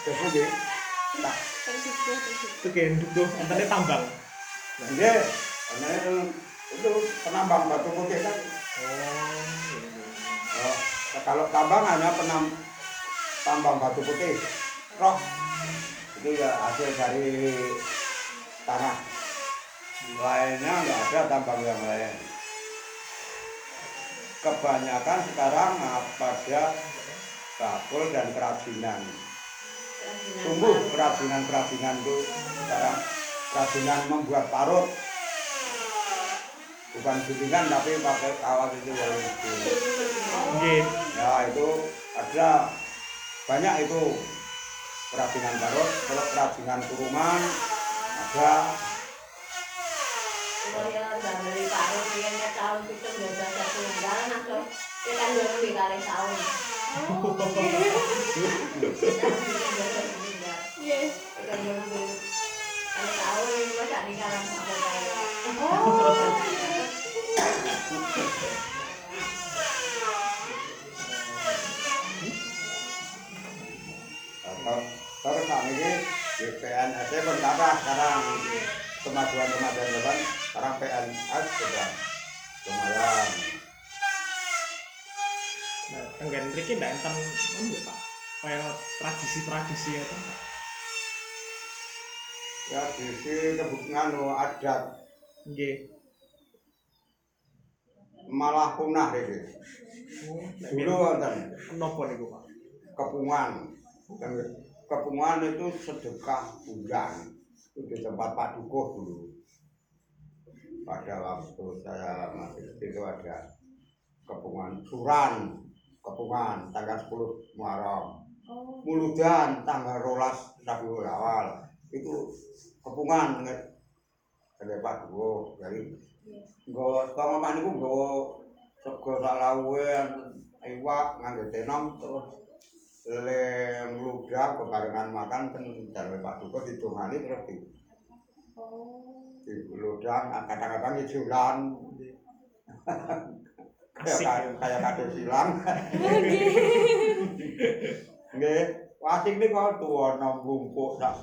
terus nggih. Thank you, thank you. Tenggen buku intene tambang. Nggih, ana itu itu penambang batu putih kan. Oh. Oh, kalau tambang hanya penam tambang batu putih, roh itu ya hasil dari tanah. Lainnya nggak ada tambang yang lain. Kebanyakan sekarang pada bakul dan kerajinan. Tumbuh kerajinan-kerajinan itu sekarang kerajinan membuat parut. Bukan guntingan tapi pakai kawat itu yang itu. Ya itu ada banyak itu kerajinan barut, kalau kerajinan kurungan ada. Oh. terus ini di PNS pun kata sekarang kemajuan-kemajuan depan sekarang PNS sudah lumayan Nah, enten ya, Pak. Tradisi-tradisi Pak. ya di sini adat Nggih. Malah punah ini Oh, dulu wonten. Napa niku, Pak? kepungan. Kepungan itu sedekah bulan. Itu di tempat Pak Dukuh dulu. Pada waktu saya masih itu ada kepungan suran kepungan tanggal 10 Muharram. Oh. muludan tanggal rolas Rabiul Awal. Itu kepungan dari Pak Dukuh dari nggo kalau mapan niku nggo sego sak iwak nganggo tenom terus. Lem ludah bebarengan makan ten dalem Pak Dukuh didongani terus di di ludah kadang-kadang ijulan ya. kayak kayak kado silang. Nggih. Nih kok tuwa nom lumpuk sak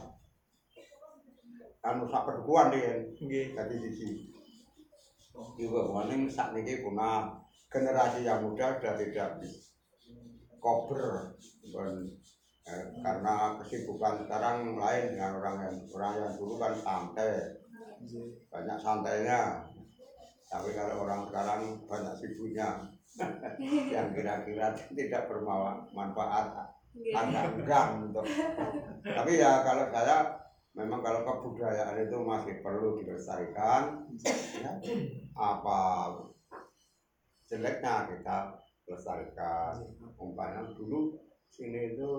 anu sak perguan Nggih. dari sisi juga warning saat ini punah. Generasi yang muda sudah tidak kober. Dan eh, karena kesibukan sekarang lain dengan orang yang orang yang dulu kan santai. Banyak santainya. Tapi kalau orang sekarang banyak sibuknya. Yang kira-kira tidak bermanfaat. Agak enggan untuk. Tapi ya kalau saya memang kalau kebudayaan itu masih perlu dilestarikan ya, apa jeleknya kita lestarikan umpamanya dulu sini itu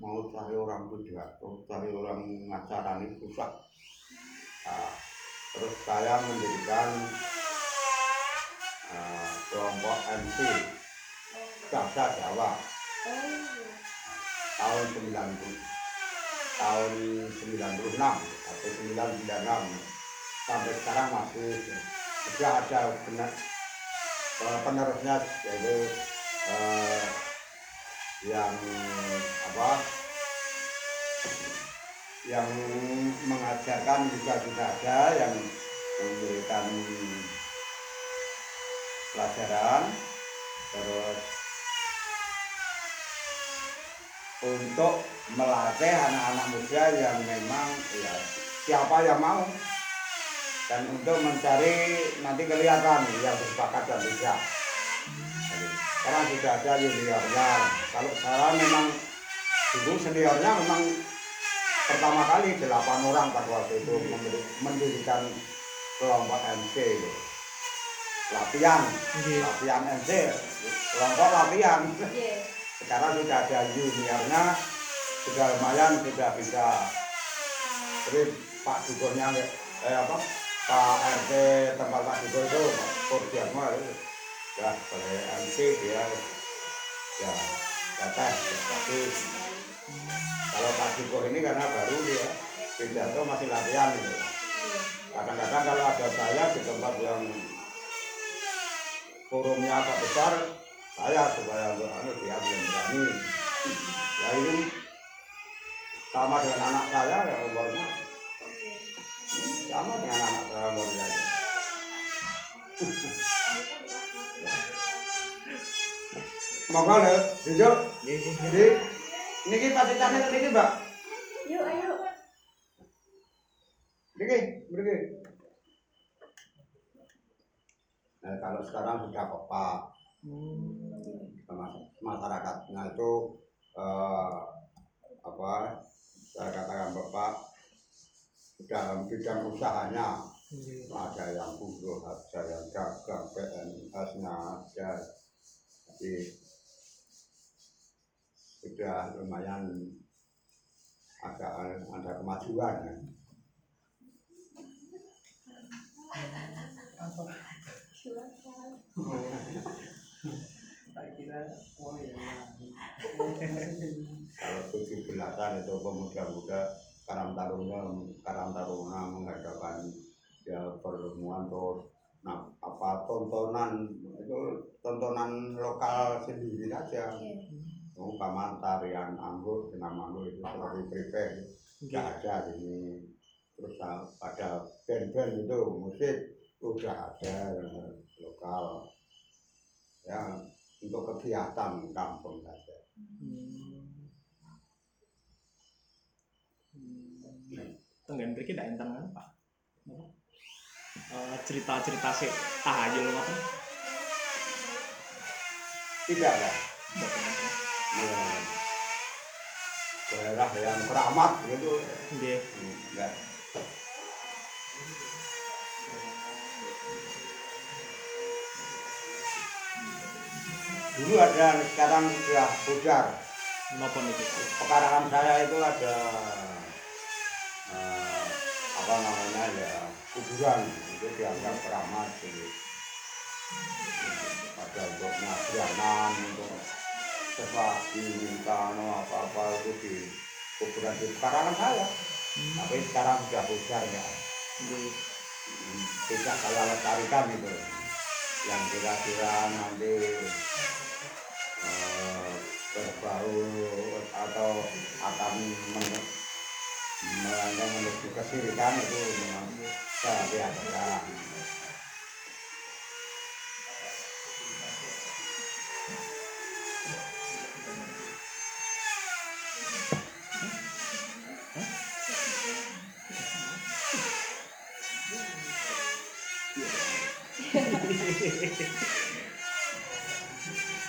mau cari orang pidato cari orang ngacarani susah Nah, terus saya mendirikan eh, kelompok MC bahasa Jawa. Tahun 90 tahun 96 atau 996 sampai sekarang masih sudah ada benar eh, penerusnya yaitu eh, yang apa yang mengajarkan juga sudah ada yang memberikan pelajaran terus untuk melatih anak-anak muda yang memang ya siapa yang mau dan untuk mencari nanti kelihatan yang berbakat dan tidak. Sekarang sudah ada juniornya. Kalau sekarang memang dulu seniornya memang pertama kali delapan orang pada waktu itu mendiri- mendirikan kelompok MC latihan Nggih. latihan MC kelompok latihan Yes. sekarang sudah ada juniornya sudah lumayan sudah bisa Jadi Pak Dukunnya eh apa Pak tempat Pak Dukun itu Pak Purdiatma itu ya sebagai MC dia ya kata tapi kalau Pak Dukun ini karena baru dia pidato masih latihan gitu. Kadang-kadang kalau ada saya di tempat yang forumnya agak besar saya supaya anu dia belum berani ya ini sama dengan anak saya ya umurnya sama dengan anak saya umurnya Monggo lho, jujur. Jadi niki pacitannya niki, Mbak. Yuk, ayo. Niki, niki. Nah, kalau sekarang sudah kopak, Mas- masyarakatnya itu eh, apa saya katakan bapak dalam bidang usahanya. Ada yang buruh ada yang dagang PNS ada jadi sudah lumayan agak ada kemajuan ya. Kalau tujuh belasan itu pemuda-muda Karang Taruna Karang Taruna mengadakan ya pertemuan terus nah apa tontonan itu tontonan lokal sendiri saja. Umpama tarian anggur dengan anggur itu selalu prepare. Nggak ada di sini. Terus ah, ada band-band itu musik udah ada lokal. Ya untuk kegiatan kampung saja Tenggen mriki ndak enten kan, Pak. Apa? Eh, cerita-cerita sih tahayul ngoten. tidak. Ya, daerah yang keramat gitu Nggih. enggak dulu ada sekarang sudah pudar Napa niku? pekarangan saya itu ada apa namanya ya kuburan itu dianggap keramat gitu. ada untuk nyabrianan untuk sesuatu minta no apa-apa itu di kuburan di pekarangan saya tapi sekarang sudah pudar ya Nggih. Hmm, tidak saya lestarikan itu yang kira-kira nanti eh, berbau atau akan men- melangkah menuju kesirikan itu memang saya biasakan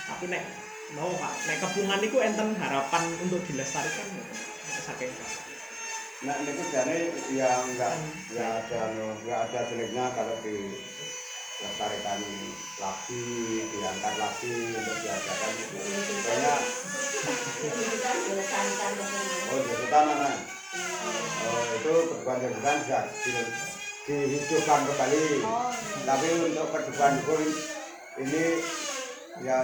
Tapi nek mau Pak, nek kepungan niku enten harapan untuk dilestarikan? Nek saking Pak. Nah, ini jane ya enggak enggak ada enggak ada jeleknya kalau dilestarikan lagi, diangkat lagi untuk dilestarikan ke sini. oh jasutan mana? Oh itu bisa di- dihidupkan kembali. Tapi untuk perguruan hukum ini ya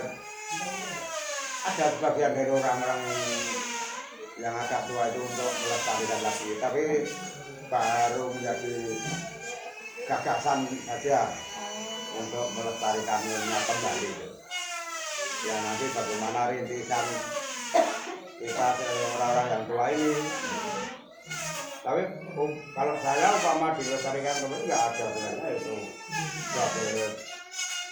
ada sebagian dari orang-orang yang agak tua itu untuk melestarikan lagi. Tapi baru menjadi gagasan saja untuk melestarikannya kembali. Ya nanti bagaimana rintisan kita orang-orang yang tua ini. Tapi um, kalau saya umpama dilestarikan kembali nggak ada sebenarnya itu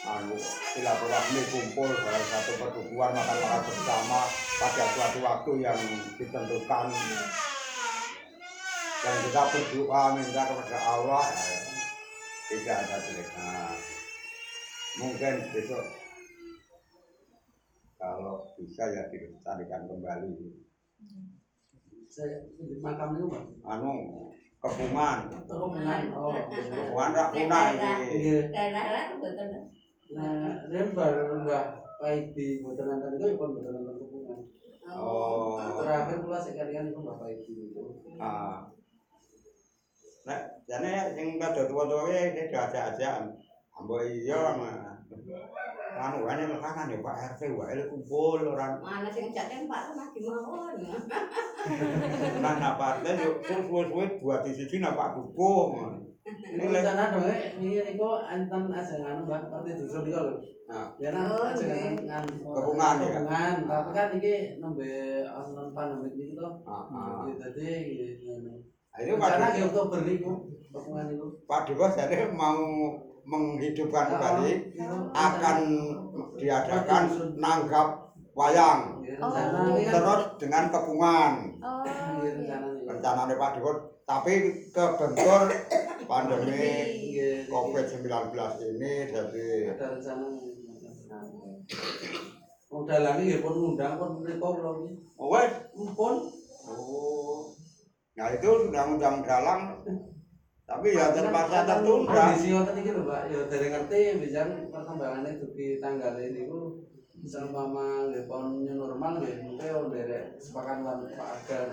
anu silaturahmi kumpul dalam satu perdukuhan makan makan bersama pada suatu waktu yang ditentukan dan kita berdoa minta kepada Allah ya, tidak ada jeleknya mungkin besok kalau bisa ya dilestarikan kembali Saya di makam itu Pak. anu kepungan Kepungan. Oh. kepungan rak punah ini. Daerah-daerah betul. Nah, lembar Mbak Paidi boten nanti itu pun boten nanti kepungan. oh. Terakhir pula sekalian itu Mbak Paidi itu. ah. Nek jane sing rada tuwa-tuwa ki iki diajak-ajak ambo iya mah anu ane makanan ya Pak RT wae kumpul ora Mana sing ngejak Pak? Lagi mawon. nang nak partai yo suwe-suwe buat di siji nak Pak dukung Ini rencana dong ya, ini Niko enten aja nganu mbak, partai dusun Niko lho. Nah. Ya nah, Oh, aja iya. nganu Kepungan, ya? kepungan. Tapi kan ini nembe online pandemi ini tuh. Heeh. Jadi ngene. itu Pak Rencana Dewa- ke Oktober niku kepungan itu. Pak Dewa jadi mau menghidupkan kembali akan diadakan nanggap wayang Rencana kan terus dengan kepungan Oh, Iya, iya. rencana rencananya Pak Dewa tapi kebentur pandemi Iya, COVID-19 ini jadi ada rencana. Udah lagi ya pun ngundang pun lho iki. oh wes Pun oh. Nah itu sudah undang dalang. Tapi ya terpaksa tertunda. Kondisi ngoten iki lho, Pak. Ya dari ngerti bisa perkembangannya dugi tanggal ini ku seumpama nggih pon normal nggih mungkin yo derek sepakat Pak Agar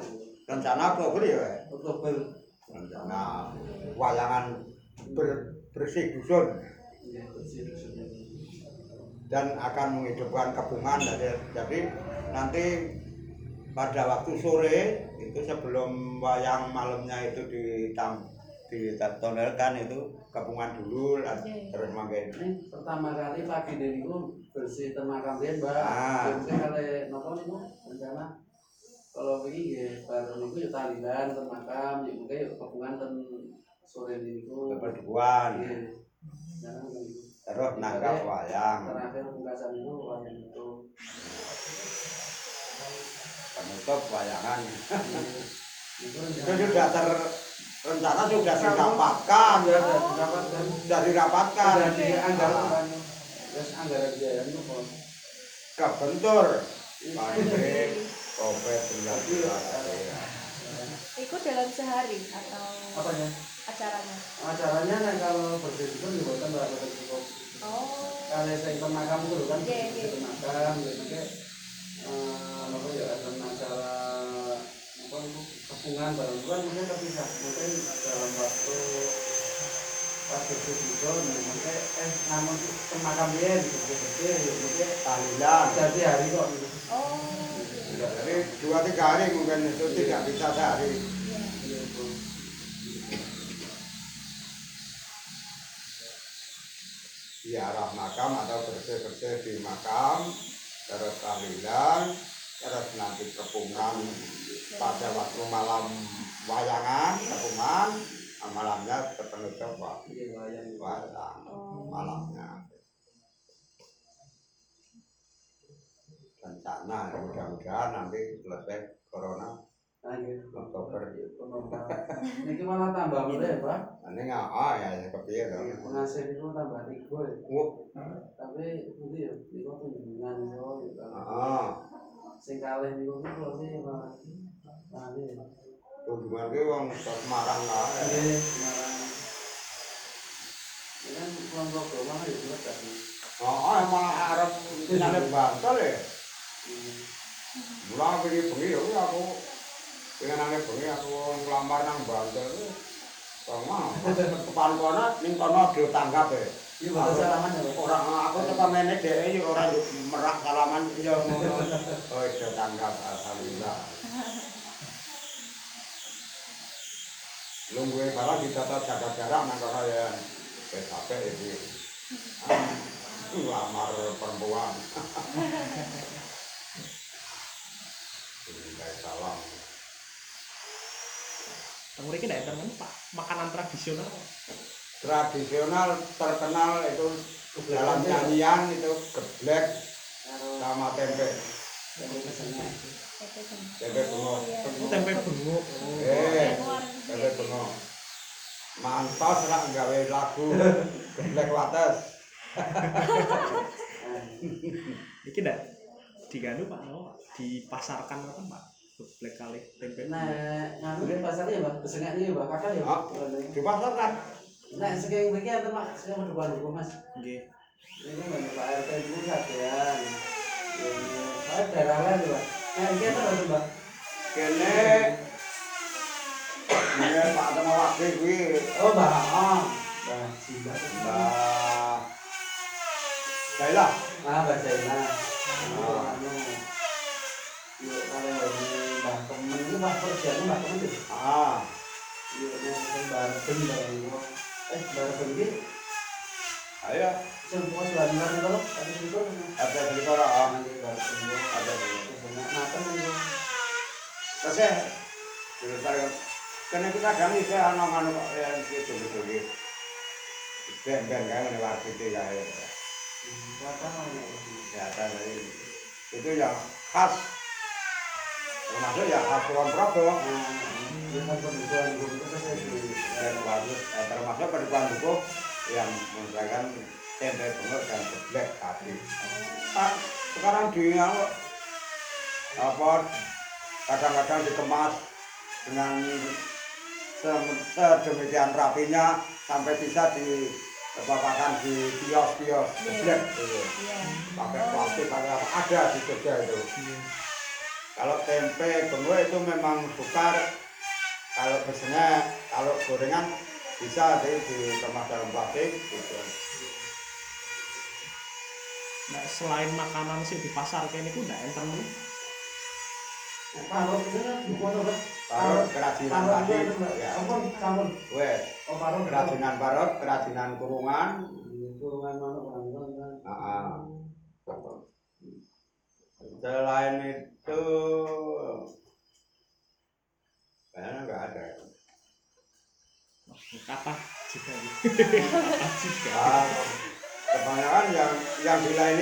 rencana Oktober ya wes Oktober. rencana wayangan ber- bersih dusun Iya, bersih dan akan menghidupkan kepungan jadi, jadi nanti pada waktu sore itu sebelum wayang malamnya itu ditam ditonelkan itu kepungan dulu Oke. terus Ini pertama kali pagi ku bersih temakam dia, Mbak. Ah. Ya, mungkin kali nopo niku rencana kalau begini ya baru niku ya talilan temakam ya mungkin ya kepungan ten sore niku. Iya. Nah, niku. terus nangkap wayang. terakhir pungkasan itu wayang itu. Penutup wayangan. Itu itu sudah ter rencana sudah didapatkan. Sudah ada didapatkan. Sudah didapatkan. Sudah dianggarkan kan terus anggaran biaya itu pun kebentur pandemi COVID-19 Ikut dalam sehari atau apa ya acaranya? acaranya nah kalau bersih itu dibuatkan berapa cukup Oh, kalau saya ke makam itu kan Iya, iya. ke makam jadi kayak eh, apa ya ada acara apa itu kepungan barang itu kan mungkin terpisah. Mungkin dalam waktu pas itu nah, mungkin eh namun ke makam dia gitu ya mungkin tahlilan jadi hari kok gitu. oh, jadi dua tiga hari mungkin itu tidak bisa sehari. Di arah makam atau bersih bersih di makam terus tahlilan terus nanti kepungan pada waktu malam wayangan kepungan malamnya penutup wa- Iya, wayang. malamnya rencana ya, mudah-mudahan nanti selesai corona Nah, gitu. Oktober Penumpang. Niki malah tambah muda ya, Pak. ini nggak ah ya ya kepiye dong Pengasih itu tambah tiga ya. Tapi itu ya, itu kunjungan ah, Sing kalih niku ku kok sih malah. Nah, ini. kunjungan wong ke Semarang lah. Iya, Semarang. Ini kan kelompok rumah ya juga kan. Oh, emang Arab nyale Bantul ya. Mula bengi bengi ya aku pengen nang bengi aku nglamar nang Bantul. Sama, depan kono ning kono do tanggap ya. Iya, salaman ya, Pak. Orang aku teko mene dhewe yo ora yo merak salaman yo ngono. Oh, do tanggap alhamdulillah. Lungguhe barang dicatat jaga jarak nang kono ya. Wis apik iki. Ah, Lamar perempuan. Ini salam. Kamu ini tidak temen pak makanan tradisional. Tradisional terkenal itu dalam nyanyian itu geblek sama tempe. tempe kesengnya. Tempe bengok. Itu tempe bengok. Eh, tempe bengok. Mantos rak gawe lagu geblek wates. Iki tidak diganu pak, no, Pak? dipasarkan apa pak? Black kali tempe. Nah, nganu ki pasarnya ya, Pak. Kesengnya ini, Pak. Kakak ya. Ah. Pak. Di pasar kan Nah, sekian begini enten Pak, sekian depan hukum Mas. Nggih. Ini kan Pak RT itu satean. Saya daerah lain Pak. Nah, ini enten ada Pak. kene ini Pak Temawa wakil kuwi Oh, Mbak. Mbak Cinta. Mbak Baiklah. Ah, Mbak Zaina. Oh. Anu. Yo, kalau Temen itu Persian Mbak Temen itu. Ah, Yo, ini bareng. Eh, Mbak Ben ini ayo. semua jualan bareng kalau ada situ. Ada cerita lah. ah. Nanti Ben. Ada cerita. Banyak nonton itu. Terus ya, cerita kan. Karena kita kami saya anak anak yang gitu gitu gitu. Ben ben kan lewat itu ya. Berapa namanya? Ya dari itu yang khas. Kan saya di dan bagus eh, termasuk perempuan buku yang menggunakan tempe bunga dan geblek tadi. Ah, sekarang di apa kadang-kadang dikemas dengan se- sedemikian rapinya sampai bisa diletakkan di kios-kios geblek gitu. Iya. pakai plastik pakai apa ada di Jogja itu. Kalau tempe bengue itu memang sukar. Kalau biasanya kalau gorengan bisa di dikemas dalam plastik gitu. Nah, selain makanan sih di pasar kayak ini ndak enten nih. Kalau. Parut kerajinan tadi, ya. Oh, parut kerajinan parut, kerajinan kurungan. kurungan mana kurungan. Selain itu, kayaknya nggak ada. Kata juga kebanyakan yang yang di lain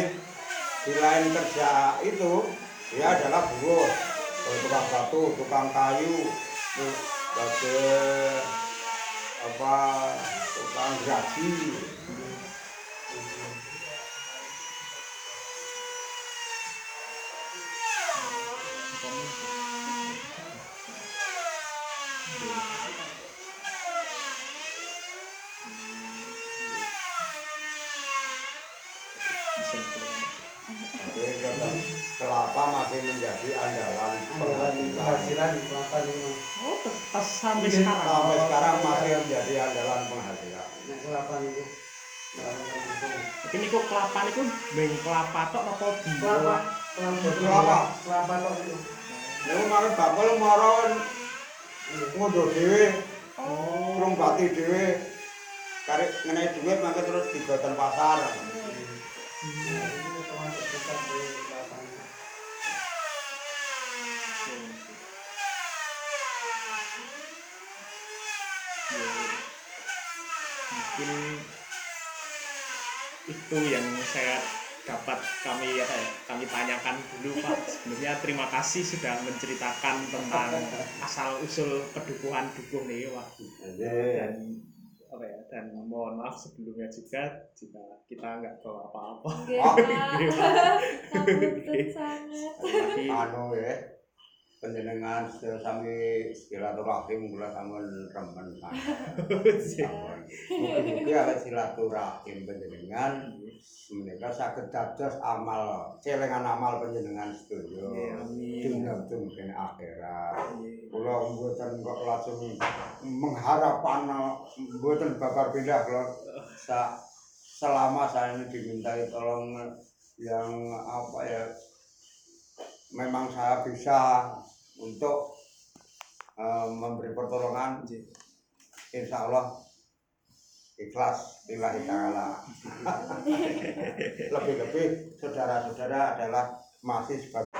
di lain kerja itu dia adalah buruh. Tukang batu tukang kayu sebagai apa tukang gaji kelapa masih menjadi andalan penghasilan kelapa ini. Oh, pas sampai Iya. sekarang. sampai sekarang masih menjadi andalan penghasilan Nek kelapa itu. Tapi niku kelapa niku beng kelapa tok apa di Kelapa, kelapa, Kelapa. kelapa kok itu. Niku makan bakul moron ngunduh dhewe Oh, urung bati dhewe karek ngenai duit mangke terus digoten pasar Nah, itu termasuk besar dari kelapa itu. Mungkin itu yang saya dapat kami ya kami tanyakan dulu Pak. Sebenarnya terima kasih sudah menceritakan tentang asal usul pedukuhan dukung nih Pak dan apa ya dan mohon maaf sebelumnya juga jika kita nggak bawa apa-apa. Oke, sangat. tapi anu ya penjenengan sami silaturahim kula sampun remen Mugi-mugi awet silaturahim panjenengan menika saged dados amal celengan amal panjenengan sedaya. Dumugi mungkin akhirat. Kula mboten kok langsung mengharap ana mboten bakar pindah kula. Selama saya ini dimintai tolong yang apa ya memang saya bisa untuk eh, memberi pertolongan insya Allah ikhlas lillahi ta'ala. Lebih-lebih saudara-saudara adalah masih sebagai